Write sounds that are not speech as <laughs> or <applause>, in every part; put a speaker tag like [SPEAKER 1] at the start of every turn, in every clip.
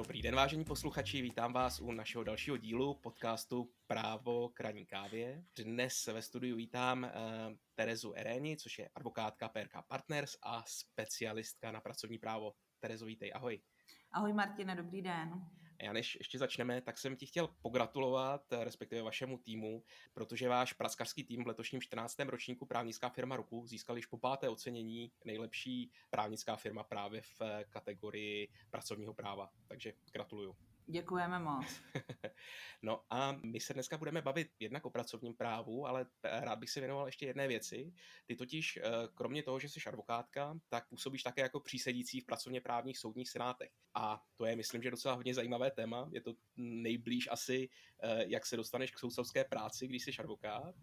[SPEAKER 1] Dobrý den, vážení posluchači, vítám vás u našeho dalšího dílu podcastu Právo k ranní kávě. Dnes ve studiu vítám uh, Terezu Eréni, což je advokátka PRK Partners a specialistka na pracovní právo. Terezo, vítej, ahoj.
[SPEAKER 2] Ahoj Martine, dobrý den.
[SPEAKER 1] Já než ještě začneme, tak jsem ti chtěl pogratulovat, respektive vašemu týmu, protože váš praskařský tým v letošním 14. ročníku Právnická firma roku získal již po páté ocenění nejlepší právnická firma právě v kategorii pracovního práva. Takže gratuluju.
[SPEAKER 2] Děkujeme moc. <laughs>
[SPEAKER 1] no a my se dneska budeme bavit jednak o pracovním právu, ale rád bych se věnoval ještě jedné věci. Ty totiž, eh, kromě toho, že jsi advokátka, tak působíš také jako přísedící v pracovně právních soudních senátech. A to je, myslím, že docela hodně zajímavé téma. Je to nejblíž asi, eh, jak se dostaneš k soudcovské práci, když jsi advokát.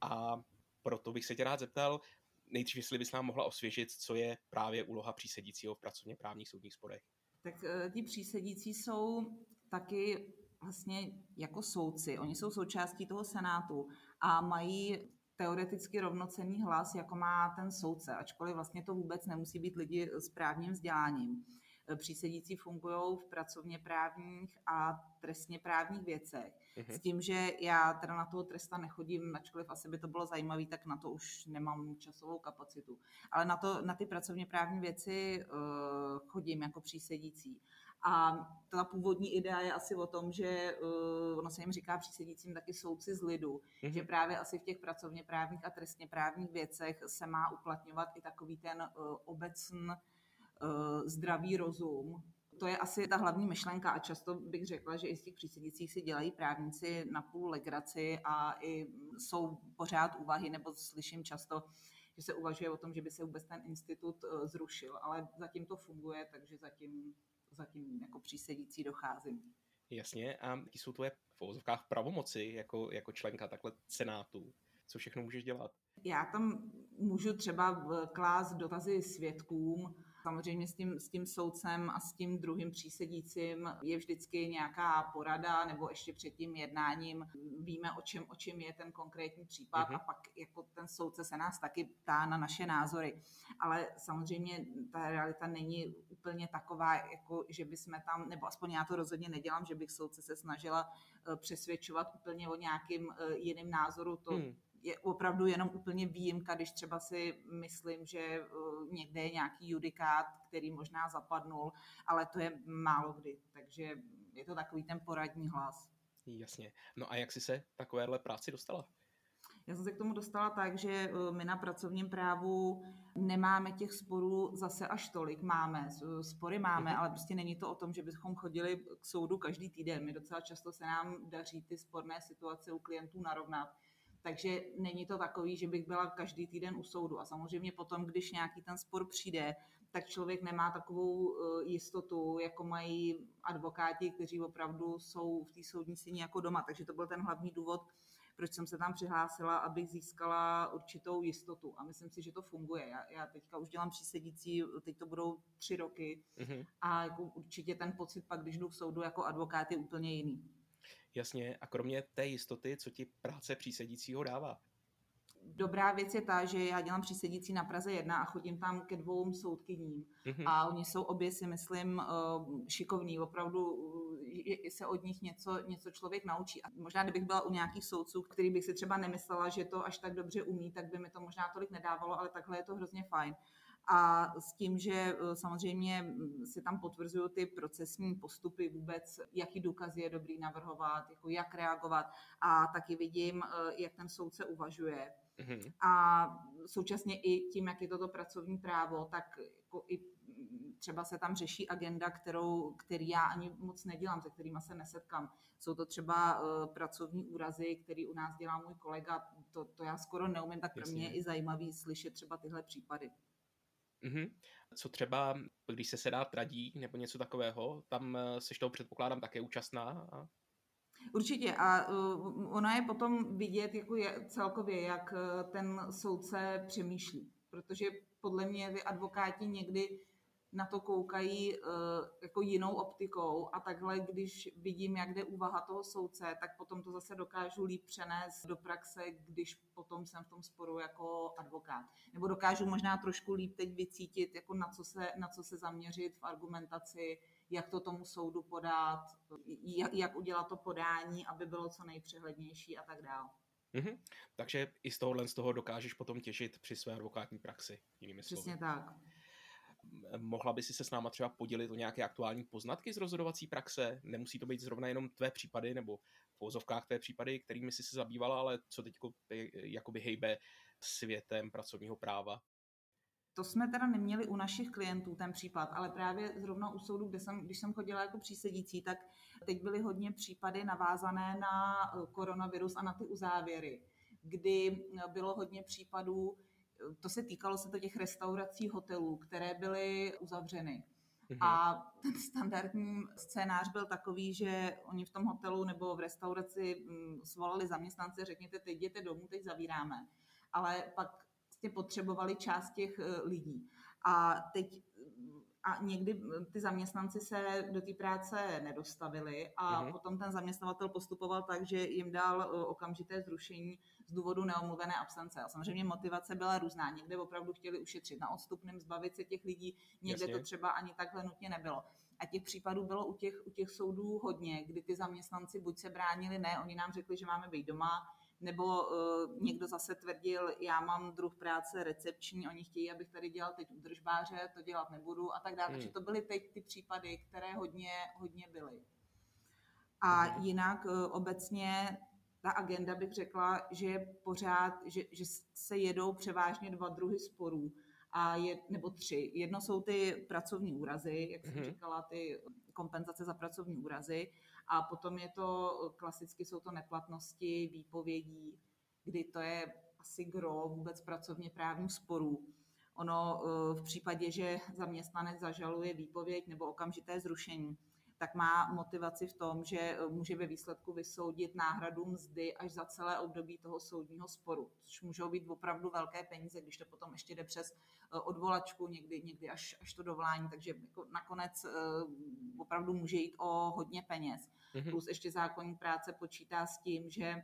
[SPEAKER 1] A proto bych se tě rád zeptal, nejdřív, jestli bys nám mohla osvěžit, co je právě úloha přísedícího v pracovně právních soudních sporech
[SPEAKER 2] tak eh, ti přísedící jsou taky vlastně jako soudci. Oni jsou součástí toho senátu a mají teoreticky rovnocený hlas, jako má ten soudce, ačkoliv vlastně to vůbec nemusí být lidi s právním vzděláním. Eh, přísedící fungují v pracovně právních a trestně právních věcech. Mm-hmm. S tím, že já teda na toho tresta nechodím, ačkoliv asi by to bylo zajímavé, tak na to už nemám časovou kapacitu. Ale na, to, na ty pracovně právní věci uh, chodím jako přísedící. A ta původní idea je asi o tom, že uh, ono se jim říká přísedícím taky soudci z lidu, mm-hmm. že právě asi v těch pracovně právních a trestně právních věcech se má uplatňovat i takový ten uh, obecný zdravý rozum. To je asi ta hlavní myšlenka a často bych řekla, že i z těch přísedících si dělají právníci na půl legraci a i jsou pořád úvahy, nebo slyším často, že se uvažuje o tom, že by se vůbec ten institut eh, zrušil, ale zatím to funguje, takže zatím, zatím jako přísedící docházím.
[SPEAKER 1] Jasně, a jaký jsou tvoje v uvozovkách pravomoci jako, jako členka takhle senátu? Co všechno můžeš dělat?
[SPEAKER 2] Já tam můžu třeba klást dotazy svědkům, Samozřejmě s tím, s tím soudcem a s tím druhým přísedícím je vždycky nějaká porada, nebo ještě před tím jednáním víme, o čem, o čem je ten konkrétní případ mm-hmm. a pak jako ten soudce se nás taky ptá na naše názory. Ale samozřejmě ta realita není úplně taková, jako že bychom tam, nebo aspoň já to rozhodně nedělám, že bych soudce se snažila eh, přesvědčovat úplně o nějakým eh, jiným názoru. To, mm je opravdu jenom úplně výjimka, když třeba si myslím, že uh, někde je nějaký judikát, který možná zapadnul, ale to je málo kdy, takže je to takový ten poradní hlas.
[SPEAKER 1] Jasně. No a jak jsi se takovéhle práci dostala?
[SPEAKER 2] Já jsem se k tomu dostala tak, že uh, my na pracovním právu nemáme těch sporů zase až tolik. Máme, spory máme, mm-hmm. ale prostě není to o tom, že bychom chodili k soudu každý týden. My docela často se nám daří ty sporné situace u klientů narovnat. Takže není to takový, že bych byla každý týden u soudu. A samozřejmě potom, když nějaký ten spor přijde, tak člověk nemá takovou eh, jistotu, jako mají advokáti, kteří opravdu jsou v té soudní síni jako doma. Takže to byl ten hlavní důvod, proč jsem se tam přihlásila, abych získala určitou jistotu. A myslím si, že to funguje. Já, já teďka už dělám přísedící, teď to budou tři roky. Mm-hmm. A jako určitě ten pocit pak, když jdu k soudu jako advokát, je úplně jiný.
[SPEAKER 1] Jasně, a kromě té jistoty, co ti práce přísedícího dává?
[SPEAKER 2] Dobrá věc je ta, že já dělám přísedící na Praze 1 a chodím tam ke dvou soudkyním. Mm-hmm. A oni jsou obě, si myslím, eh, šikovní. Opravdu eh, se od nich něco, něco člověk naučí. A možná, kdybych byla u nějakých soudců, který bych si třeba nemyslela, že to až tak dobře umí, tak by mi to možná tolik nedávalo, ale takhle je to hrozně fajn a s tím, že e, samozřejmě se tam potvrzují ty procesní postupy vůbec, jaký důkaz je dobrý navrhovat, jako jak reagovat a taky vidím, e, jak ten soudce uvažuje. Mm-hmm. A současně i tím, jak je toto pracovní právo, tak jako i třeba se tam řeší agenda, kterou, který já ani moc nedělám, se kterými se nesetkám. Jsou to třeba uh, pracovní úrazy, který u nás dělá můj kolega, to, to já skoro neumím, tak pro mě je i zajímavý slyšet třeba tyhle případy.
[SPEAKER 1] Mm-hmm. Co třeba, když se sedá tradí nebo něco takového, tam eh, seš toho předpokládám také účastná? A...
[SPEAKER 2] Určitě a uh, ona je potom vidět jako je, celkově, jak uh, ten soudce přemýšlí, protože podle mě vy advokáti někdy na to koukají uh, jako jinou optikou a takhle, když vidím, jak jde úvaha toho soudce, tak potom to zase dokážu líp přenést do praxe, když potom jsem v tom sporu jako advokát. Nebo dokážu možná trošku líp teď vycítit, jako na co se, na co se zaměřit v argumentaci, jak to tomu soudu podat, jak, jak udělat to podání, aby bylo co nejpřehlednější a tak dále.
[SPEAKER 1] Mm-hmm. Takže i z tohohle z toho dokážeš potom těšit při své advokátní praxi, jinými
[SPEAKER 2] Přesně
[SPEAKER 1] slovy.
[SPEAKER 2] tak.
[SPEAKER 1] Mohla by si se s náma třeba podělit o nějaké aktuální poznatky z rozhodovací praxe? Nemusí to být zrovna jenom tvé případy nebo v vozovkách tvé případy, kterými jsi se zabývala, ale co teď jakoby hejbe světem pracovního práva?
[SPEAKER 2] To jsme teda neměli u našich klientů ten případ, ale právě zrovna u soudu, kde jsem, když jsem chodila jako přísedící, tak teď byly hodně případy navázané na eh, koronavirus a na ty uzávěry, kdy bylo hodně případů, eh, to se týkalo se to těch restaurací, hotelů, které byly uzavřeny. Mhm. A ten standardní scénář byl takový, že oni v tom hotelu nebo v restauraci mm, svolali zaměstnance, řekněte, teď jděte domů, teď zavíráme. Ale pak prostě potřebovali část těch eh, lidí. A teď a někdy ty zaměstnanci se do té práce nedostavili a mm-hmm. potom ten zaměstnavatel postupoval tak, že jim dal okamžité zrušení z důvodu neomluvené absence. A samozřejmě motivace byla různá. Někde opravdu chtěli ušetřit na odstupném, zbavit se těch lidí, někde Jasně. to třeba ani takhle nutně nebylo. A těch případů bylo u těch, u těch soudů hodně, kdy ty zaměstnanci buď se bránili, ne, oni nám řekli, že máme být doma, nebo uh, někdo zase tvrdil, já mám druh práce recepční, oni chtějí, abych tady dělal teď udržbáře, to dělat nebudu a tak dále. Hmm. Takže to byly teď ty případy, které hodně, hodně byly. A hmm. jinak uh, obecně ta agenda bych řekla, že je pořád, že, že se jedou převážně dva druhy sporů a je, nebo tři. Jedno jsou ty pracovní úrazy, jak jsem mm-hmm. říkala, ty kompenzace za pracovní úrazy a potom je to, klasicky jsou to neplatnosti výpovědí, kdy to je asi gro vůbec pracovně právních sporů. Ono eh, v případě, že zaměstnanec zažaluje výpověď nebo okamžité zrušení, tak má motivaci v tom, že eh, může ve výsledku vysoudit náhradu mzdy až za celé období toho soudního sporu, což můžou být opravdu velké peníze, když to potom ještě jde přes eh, odvolačku, někdy, někdy až, až to dovolání, takže jako nakonec opravdu může jít o hodně peněz. Mm-hmm. Plus ještě zákonní práce počítá s tím, že eh,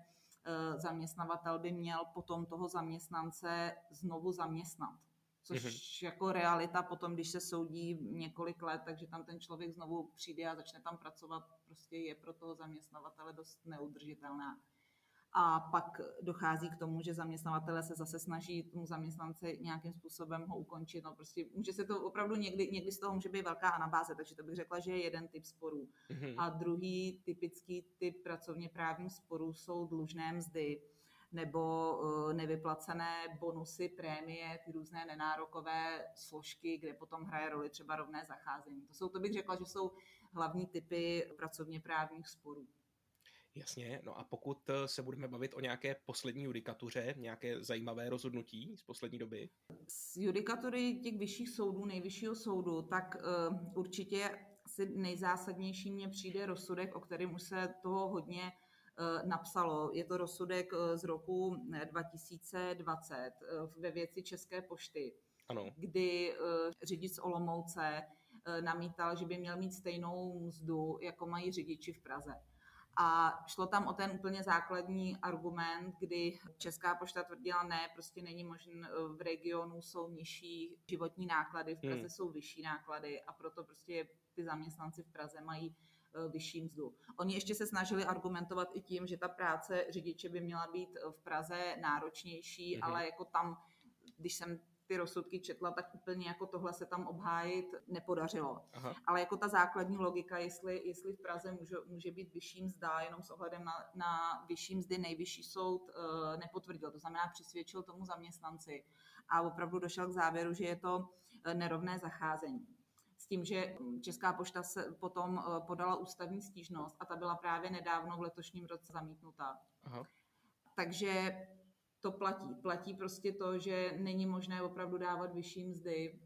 [SPEAKER 2] zaměstnavatel by měl potom toho zaměstnance znovu zaměstnat. Což mm-hmm. jako realita potom, když se soudí několik let, takže tam ten člověk znovu přijde a začne tam pracovat, prostě je pro toho zaměstnavatele dost neudržitelná a pak dochází k tomu, že zaměstnavatele se zase snaží tomu zaměstnance nějakým způsobem ho ukončit. No prostě může se to opravdu někdy, někdy z toho může být velká anabáze, takže to bych řekla, že je jeden typ sporů. Mm-hmm. A druhý typický typ pracovně právních sporů jsou dlužné mzdy nebo uh, nevyplacené bonusy, prémie, ty různé nenárokové složky, kde potom hraje roli třeba rovné zacházení. To jsou, to bych řekla, že jsou hlavní typy pracovně právních sporů.
[SPEAKER 1] Jasně, no a pokud eh, se budeme bavit o nějaké poslední judikatuře, nějaké zajímavé rozhodnutí z poslední doby?
[SPEAKER 2] Z judikatury těch vyšších soudů, nejvyššího soudu, tak uh, určitě asi nejzásadnější mně přijde rozsudek, o kterém už se toho hodně napsalo. Je to rozsudek uh, z roku 2020 uh, ve věci České pošty,
[SPEAKER 1] ano.
[SPEAKER 2] kdy řidič z Olomouce namítal, že by měl mít stejnou mzdu, jako mají řidiči v Praze. A šlo tam o ten úplně základní argument, kdy Česká pošta tvrdila ne, prostě není možné, v regionu jsou nižší životní náklady, v Praze hmm. jsou vyšší náklady a proto prostě ty zaměstnanci v Praze mají vyšší mzdu. Oni ještě se snažili argumentovat i tím, že ta práce řidiče by měla být v Praze náročnější, mm-hmm. ale jako tam, když jsem ty rozsudky četla, tak úplně jako tohle se tam obhájit nepodařilo. Aha. Ale jako ta základní logika, jestli, jestli v Praze může, může být vyšší mzda, jenom s ohledem na, na vyšší mzdy nejvyšší soud uh, nepotvrdil. To znamená, přisvědčil tomu zaměstnanci a opravdu došel k závěru, že je to nerovné zacházení. Tím, že Česká pošta se potom uh, podala ústavní stížnost a ta byla právě nedávno v letošním roce zamítnutá. Aha. Takže to platí. Platí prostě to, že není možné opravdu dávat vyšší mzdy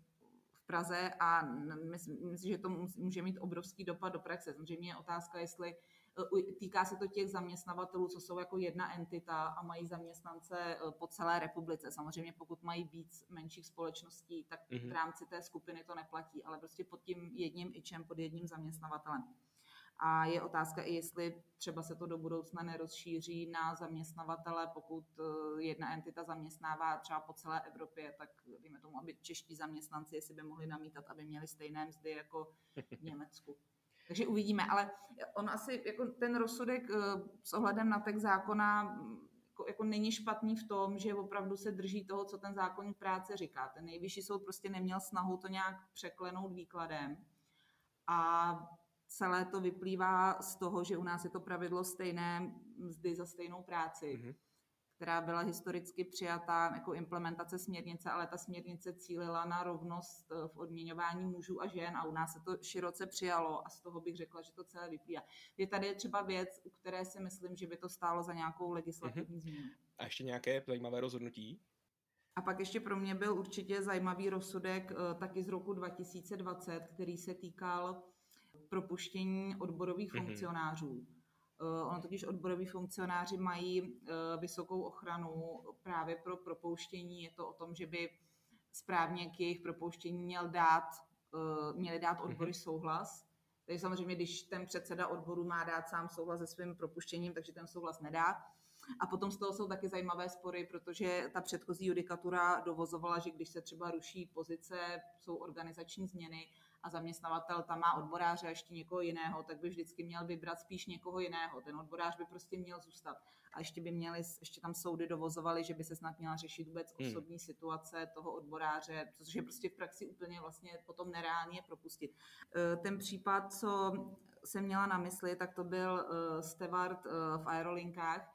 [SPEAKER 2] v Praze a myslím, že to může mít obrovský dopad do praxe. Samozřejmě je otázka, jestli týká se to těch zaměstnavatelů, co jsou jako jedna entita a mají zaměstnance e, po celé republice. Samozřejmě pokud mají víc menších společností, tak mm-hmm. v rámci té skupiny to neplatí, ale prostě pod tím jedním ičem, pod jedním zaměstnavatelem. A je otázka i, jestli třeba se to do budoucna nerozšíří na zaměstnavatele, pokud eh, jedna entita zaměstnává třeba po celé Evropě, tak dejme tomu, aby čeští zaměstnanci, jestli by mohli namítat, aby měli stejné mzdy jako v <laughs> Německu. Takže uvidíme, ale on asi, jako ten rozsudek eh, s ohledem na text zákona jako, jako není špatný v tom, že opravdu se drží toho, co ten zákonník práce říká. Ten nejvyšší soud prostě neměl snahu to nějak překlenout výkladem. A celé to vyplývá z toho, že u nás je to pravidlo stejné mzdy za stejnou práci. Mm-hmm která byla historicky přijatá jako implementace směrnice, ale ta směrnice cílila na rovnost eh, v odměňování mužů a žen a u nás se to široce přijalo a z toho bych řekla, že to celé vyplývá. Je tady třeba věc, u které si myslím, že by to stálo za nějakou legislativní mm-hmm. změnu.
[SPEAKER 1] A ještě nějaké zajímavé rozhodnutí?
[SPEAKER 2] A pak ještě pro mě byl určitě zajímavý rozsudek eh, taky z roku 2020, který se týkal propuštění odborových mm-hmm. funkcionářů. Eh, ono totiž odboroví funkcionáři mají eh, vysokou ochranu právě pro propouštění. Je to o tom, že by správně k jejich propouštění měl dát, eh, měli dát odbory mm-hmm. souhlas. Takže samozřejmě, když ten předseda odboru má dát sám souhlas se svým propuštěním, takže ten souhlas nedá. A potom z toho jsou taky zajímavé spory, protože ta předchozí judikatura dovozovala, že když se třeba ruší pozice, jsou organizační změny a zaměstnavatel tam má odboráře a ještě někoho jiného, tak by vždycky měl vybrat spíš někoho jiného. Ten odborář by prostě měl zůstat. A ještě by měli, ještě tam soudy dovozovaly, že by se snad měla řešit vůbec hmm. osobní situace toho odboráře, což je prostě v praxi úplně vlastně potom nereálně propustit. E, ten případ, co jsem měla na mysli, tak to byl e, Stewart e, v aerolinkách,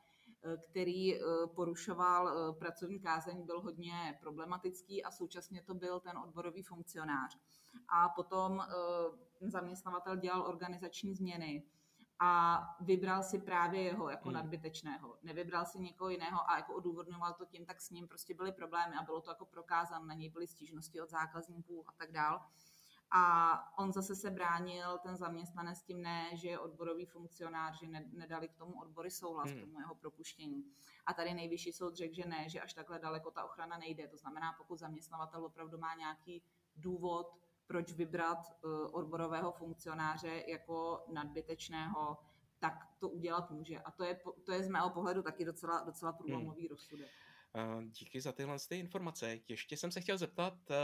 [SPEAKER 2] který porušoval pracovní kázeň, byl hodně problematický a současně to byl ten odborový funkcionář a potom eh, zaměstnavatel dělal organizační změny a vybral si právě jeho jako hmm. nadbytečného. Nevybral si někoho jiného a jako odůvodňoval to tím, tak s ním prostě byly problémy a bylo to jako prokázané, na něj byly stížnosti od zákazníků a tak dál. A on zase se bránil, ten zaměstnanec tím ne, že je odborový funkcionář, že ne, nedali k tomu odbory souhlas, hmm. k tomu jeho propuštění. A tady nejvyšší soud řekl, že ne, že až takhle daleko ta ochrana nejde. To znamená, pokud zaměstnavatel opravdu má nějaký důvod, proč vybrat eh, odborového funkcionáře jako nadbytečného, tak to udělat může. A to je, to je z mého pohledu taky docela, docela průlomový hmm. rozsudek.
[SPEAKER 1] Díky za tyhle ty informace. Ještě jsem se chtěl zeptat, eh,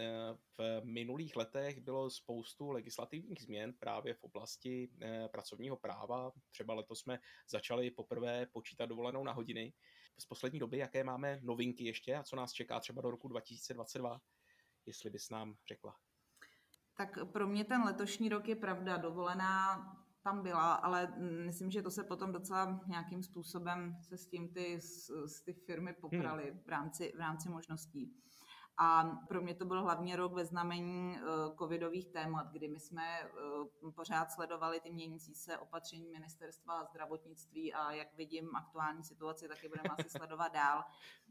[SPEAKER 1] eh, v minulých letech bylo spoustu legislativních změn právě v oblasti pracovního práva. Třeba letos jsme začali poprvé počítat dovolenou na hodiny. Z poslední doby, jaké máme novinky ještě a co nás čeká třeba do roku 2022, jestli bys nám řekla.
[SPEAKER 2] Tak pro mě ten letošní rok je pravda, dovolená tam byla, ale myslím, že to se potom docela nějakým způsobem se s tím ty, s, ty firmy poprali hmm. v, rámci, v rámci možností. A pro mě to byl hlavně rok ve znamení uh, covidových témat, kdy my jsme uh, pořád sledovali ty měnící se opatření ministerstva zdravotnictví a jak vidím aktuální situaci, taky budeme asi sledovat dál,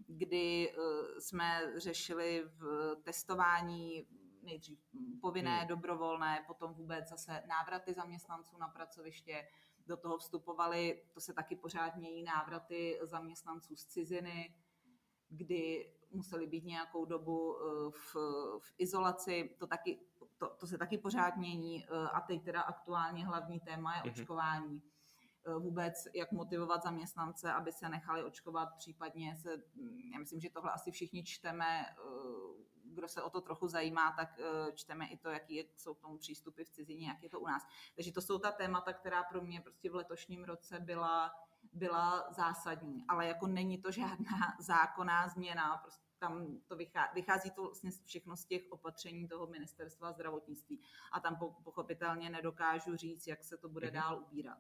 [SPEAKER 2] kdy uh, jsme řešili v testování nejdřív povinné, hmm. dobrovolné, potom vůbec zase návraty zaměstnanců na pracoviště. Do toho vstupovaly, to se taky pořád mění, návraty zaměstnanců z ciziny, kdy museli být nějakou dobu eh, v, v izolaci, to, taky, to, to se taky pořád mění eh, a teď teda aktuálně hlavní téma je mhm. očkování. Eh, vůbec, jak motivovat zaměstnance, aby se nechali očkovat, případně se, hm, já myslím, že tohle asi všichni čteme kdo se o to trochu zajímá, tak eh, čteme i to, jaký jsou k tomu přístupy v cizině, jak je to u nás. Takže to jsou ta témata, která pro mě prostě v letošním roce byla, byla zásadní, ale jako není to žádná <laughs> zákonná změna, prostě tam to vychází, vychází to vlastně všechno z těch opatření toho ministerstva zdravotnictví a tam pochopitelně nedokážu říct, jak se to bude mm-hmm. dál ubírat.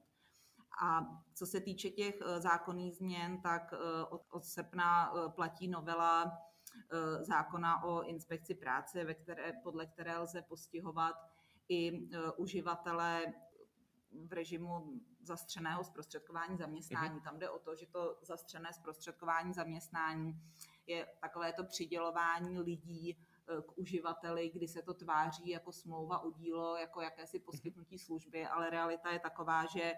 [SPEAKER 2] A co se týče těch eh, zákonných změn, tak eh, od, od srpna platí novela zákona o inspekci práce, ve které, podle které lze postihovat i eh, uživatele v režimu zastřeného zprostředkování zaměstnání. Mhm. Tam jde o to, že to zastřené zprostředkování zaměstnání je takové to přidělování lidí eh, k uživateli, kdy se to tváří jako smlouva o dílo, jako jakési mhm. poskytnutí služby, ale realita je taková, že Eh,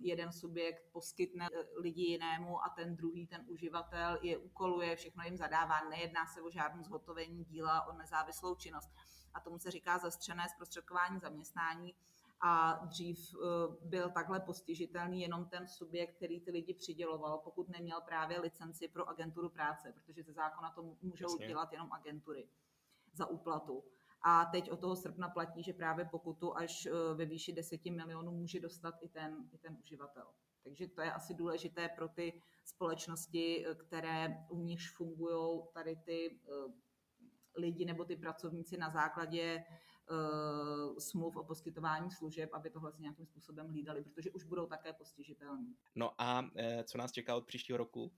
[SPEAKER 2] jeden subjekt poskytne eh, lidi jinému a ten druhý, ten uživatel, je úkoluje, všechno jim zadává. Nejedná se o žádnou zhotovení díla, o nezávislou činnost. A tomu se říká zastřené zprostředkování zaměstnání. A dřív eh, byl takhle postižitelný jenom ten subjekt, který ty lidi přiděloval, pokud neměl právě licenci pro agenturu práce, protože ze zákona to můžou Jasně. dělat jenom agentury za úplatu. A teď od toho srpna platí, že právě pokutu až eh, ve výši 10 milionů může dostat i ten, i ten uživatel. Takže to je asi důležité pro ty společnosti, eh, které u nichž fungují tady ty eh, lidi nebo ty pracovníci na základě smluv o poskytování služeb, aby tohle si nějakým způsobem hlídali, protože už budou také postižitelní.
[SPEAKER 1] No a co nás čeká od příštího roku?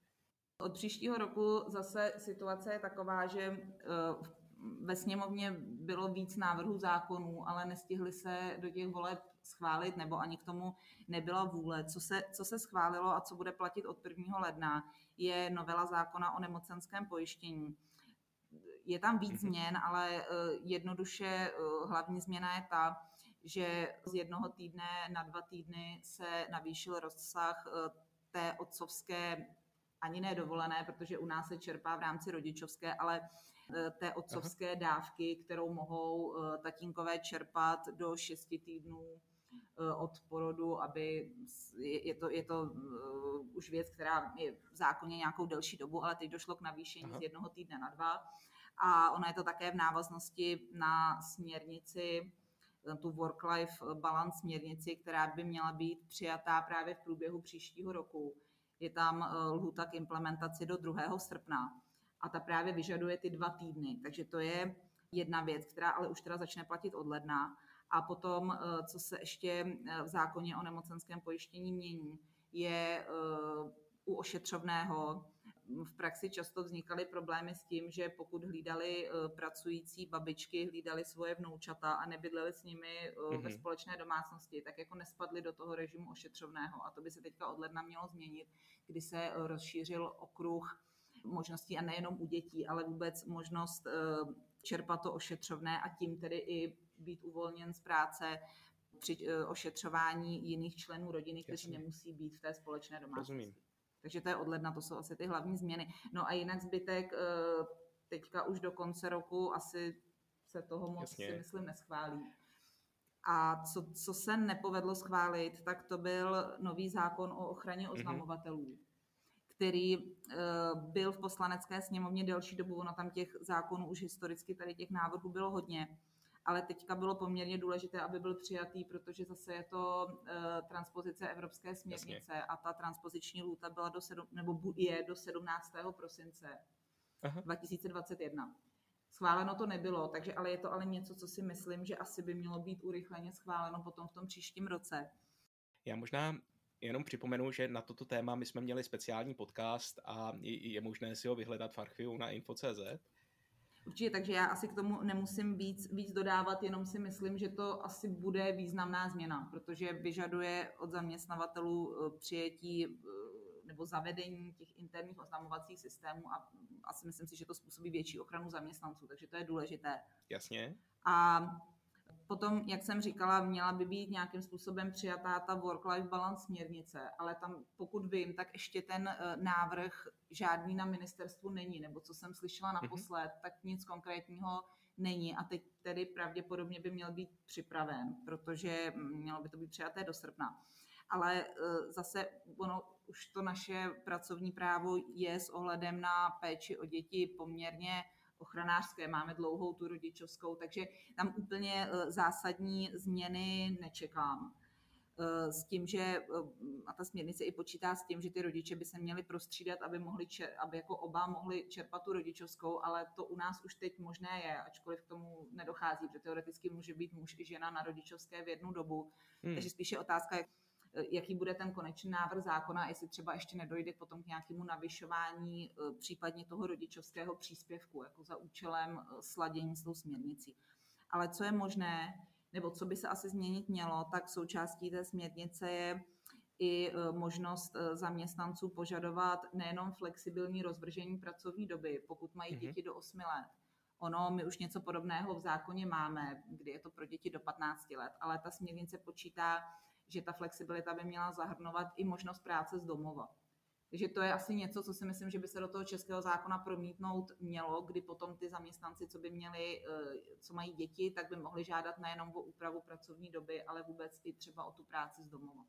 [SPEAKER 2] Od příštího roku zase situace je taková, že ve sněmovně bylo víc návrhů zákonů, ale nestihli se do těch voleb schválit, nebo ani k tomu nebyla vůle. Co se, co se schválilo a co bude platit od 1. ledna, je novela zákona o nemocenském pojištění. Je tam víc mhm. změn, ale eh, jednoduše eh, hlavní změna je ta, že z jednoho týdne na dva týdny se navýšil rozsah eh, té otcovské ani ne dovolené, protože u nás se čerpá v rámci rodičovské, ale té otcovské Aha. dávky, kterou mohou eh, tatínkové čerpat do šesti týdnů eh, od porodu, aby je to, je to už věc, která je v zákoně nějakou delší dobu, ale teď došlo k navýšení Aha. z jednoho týdne na dva. A ona je to také v návaznosti na směrnici, tu work-life balance směrnici, která by měla být přijatá právě v průběhu příštího roku. Je tam lhuta k implementaci do 2. srpna a ta právě vyžaduje ty dva týdny. Takže to je jedna věc, která ale už teda začne platit od ledna. A potom, eh, co se ještě eh, v zákoně o nemocenském pojištění mění, je eh, u ošetřovného v praxi často vznikaly problémy s tím, že pokud hlídali pracující babičky, hlídali svoje vnoučata a nebydleli s nimi mm-hmm. ve mhm. společné domácnosti, tak jako nespadli do toho režimu ošetřovného. A to by se teďka od ledna mělo změnit, kdy se rozšířil okruh možností a nejenom u dětí, ale vůbec možnost eh, čerpat to ošetřovné a tím tedy i být uvolněn z práce při eh, ošetřování jiných členů rodiny, kteří Jasně. nemusí být v té společné domácnosti. Rozumím. Takže to je od ledna, to jsou asi ty hlavní změny. No a jinak zbytek eh, teďka už do konce roku asi se toho moc Jasně. si myslím neschválí. A co, co se nepovedlo schválit, tak to byl nový zákon o ochraně mhm. oznamovatelů. Mm-hmm který eh, byl v poslanecké sněmovně delší dobu, ono tam těch zákonů už historicky tady těch návrhů bylo hodně, ale teďka bylo poměrně důležité, aby byl přijatý, protože zase je to eh, transpozice evropské směrnice Jasně. a ta transpoziční lůta byla do sedm, nebo je do 17. prosince Aha. 2021. Schváleno to nebylo, takže ale je to ale něco, co si myslím, že asi by mělo být urychleně schváleno potom v tom příštím roce.
[SPEAKER 1] Já možná Jenom připomenu, že na toto téma my jsme měli speciální podcast a je možné si ho vyhledat v archivu na info.cz.
[SPEAKER 2] Určitě, takže já asi k tomu nemusím víc, víc dodávat, jenom si myslím, že to asi bude významná změna, protože vyžaduje od zaměstnavatelů eh, přijetí eh, nebo zavedení těch interních oznamovacích systémů a asi myslím si, že to způsobí větší ochranu zaměstnanců, takže to je důležité.
[SPEAKER 1] Jasně.
[SPEAKER 2] A Potom, jak jsem říkala, měla by být nějakým způsobem přijatá ta work-life balance směrnice, ale tam, pokud vím, tak ještě ten eh, návrh žádný na ministerstvu není, nebo co jsem slyšela mhm. naposled, mm-hmm. tak nic konkrétního není a teď tedy pravděpodobně by měl být připraven, protože mělo by to být přijaté do srpna. Ale eh, zase ono, už to naše pracovní právo je s ohledem na péči o děti poměrně ochranářské, máme dlouhou tu rodičovskou, takže tam úplně eh, zásadní změny nečekám. Eh, s tím, že eh, a ta směrnice i počítá s tím, že ty rodiče by se měli prostřídat, aby, mohli čer, aby jako oba mohli čerpat tu rodičovskou, ale to u nás už teď možné je, ačkoliv k tomu nedochází, protože teoreticky může být muž i žena na rodičovské v jednu dobu. Hmm. Takže spíše otázka, jak jaký bude ten konečný návrh zákona, jestli třeba ještě nedojde potom k nějakému navyšování eh, případně toho rodičovského příspěvku, jako za účelem eh, sladění s tou směrnicí. Ale co je možné, nebo co by se asi změnit mělo, tak součástí té směrnice je i možnost zaměstnanců požadovat nejenom flexibilní rozvržení pracovní doby, pokud mají mm-hmm. děti do 8 let. Ono, my už něco podobného v zákoně máme, kdy je to pro děti do 15 let, ale ta směrnice počítá že ta flexibilita by měla zahrnovat i možnost práce z domova. Takže to je asi něco, co si myslím, že by se do toho českého zákona promítnout mělo, kdy potom ty zaměstnanci, co by měli, eh, co mají děti, tak by mohli žádat nejenom o úpravu pracovní doby, ale vůbec i třeba o tu práci z domova.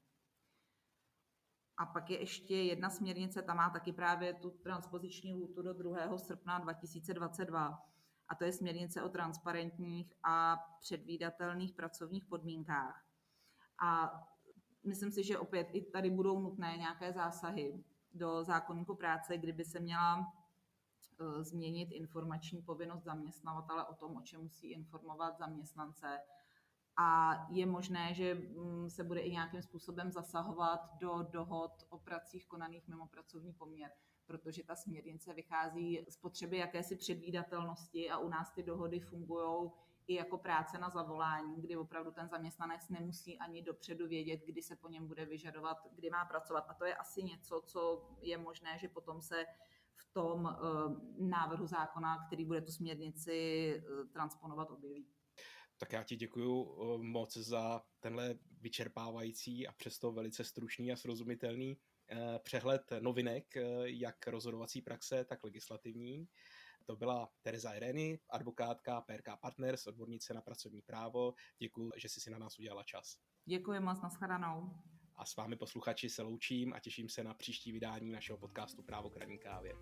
[SPEAKER 2] A pak je ještě jedna směrnice, ta má taky právě tu transpoziční lůtu do 2. srpna 2022 a to je směrnice o transparentních a předvídatelných pracovních podmínkách. A myslím si, že opět i tady budou nutné nějaké zásahy do zákonníku práce, kdyby se měla e, změnit informační povinnost zaměstnavatele o tom, o čem musí informovat zaměstnance. A je možné, že mm, se bude i nějakým způsobem zasahovat do dohod o pracích konaných mimo pracovní poměr, protože ta směrnice vychází z potřeby jakési předvídatelnosti a u nás ty dohody fungují i jako práce na zavolání, kdy opravdu ten zaměstnanec nemusí ani dopředu vědět, kdy se po něm bude vyžadovat, kdy má pracovat. A to je asi něco, co je možné, že potom se v tom uh, návrhu zákona, který bude tu směrnici uh, transponovat, objeví.
[SPEAKER 1] Tak já ti děkuji uh, moc za tenhle vyčerpávající a přesto velice stručný a srozumitelný přehled novinek, jak rozhodovací praxe, tak legislativní. To byla Teresa Ireny, advokátka PRK Partners, odbornice na pracovní právo. Děkuji, že jsi si na nás udělala čas.
[SPEAKER 2] Děkuji moc, nashledanou.
[SPEAKER 1] A s vámi posluchači se loučím a těším se na příští vydání našeho podcastu Právo k kávě.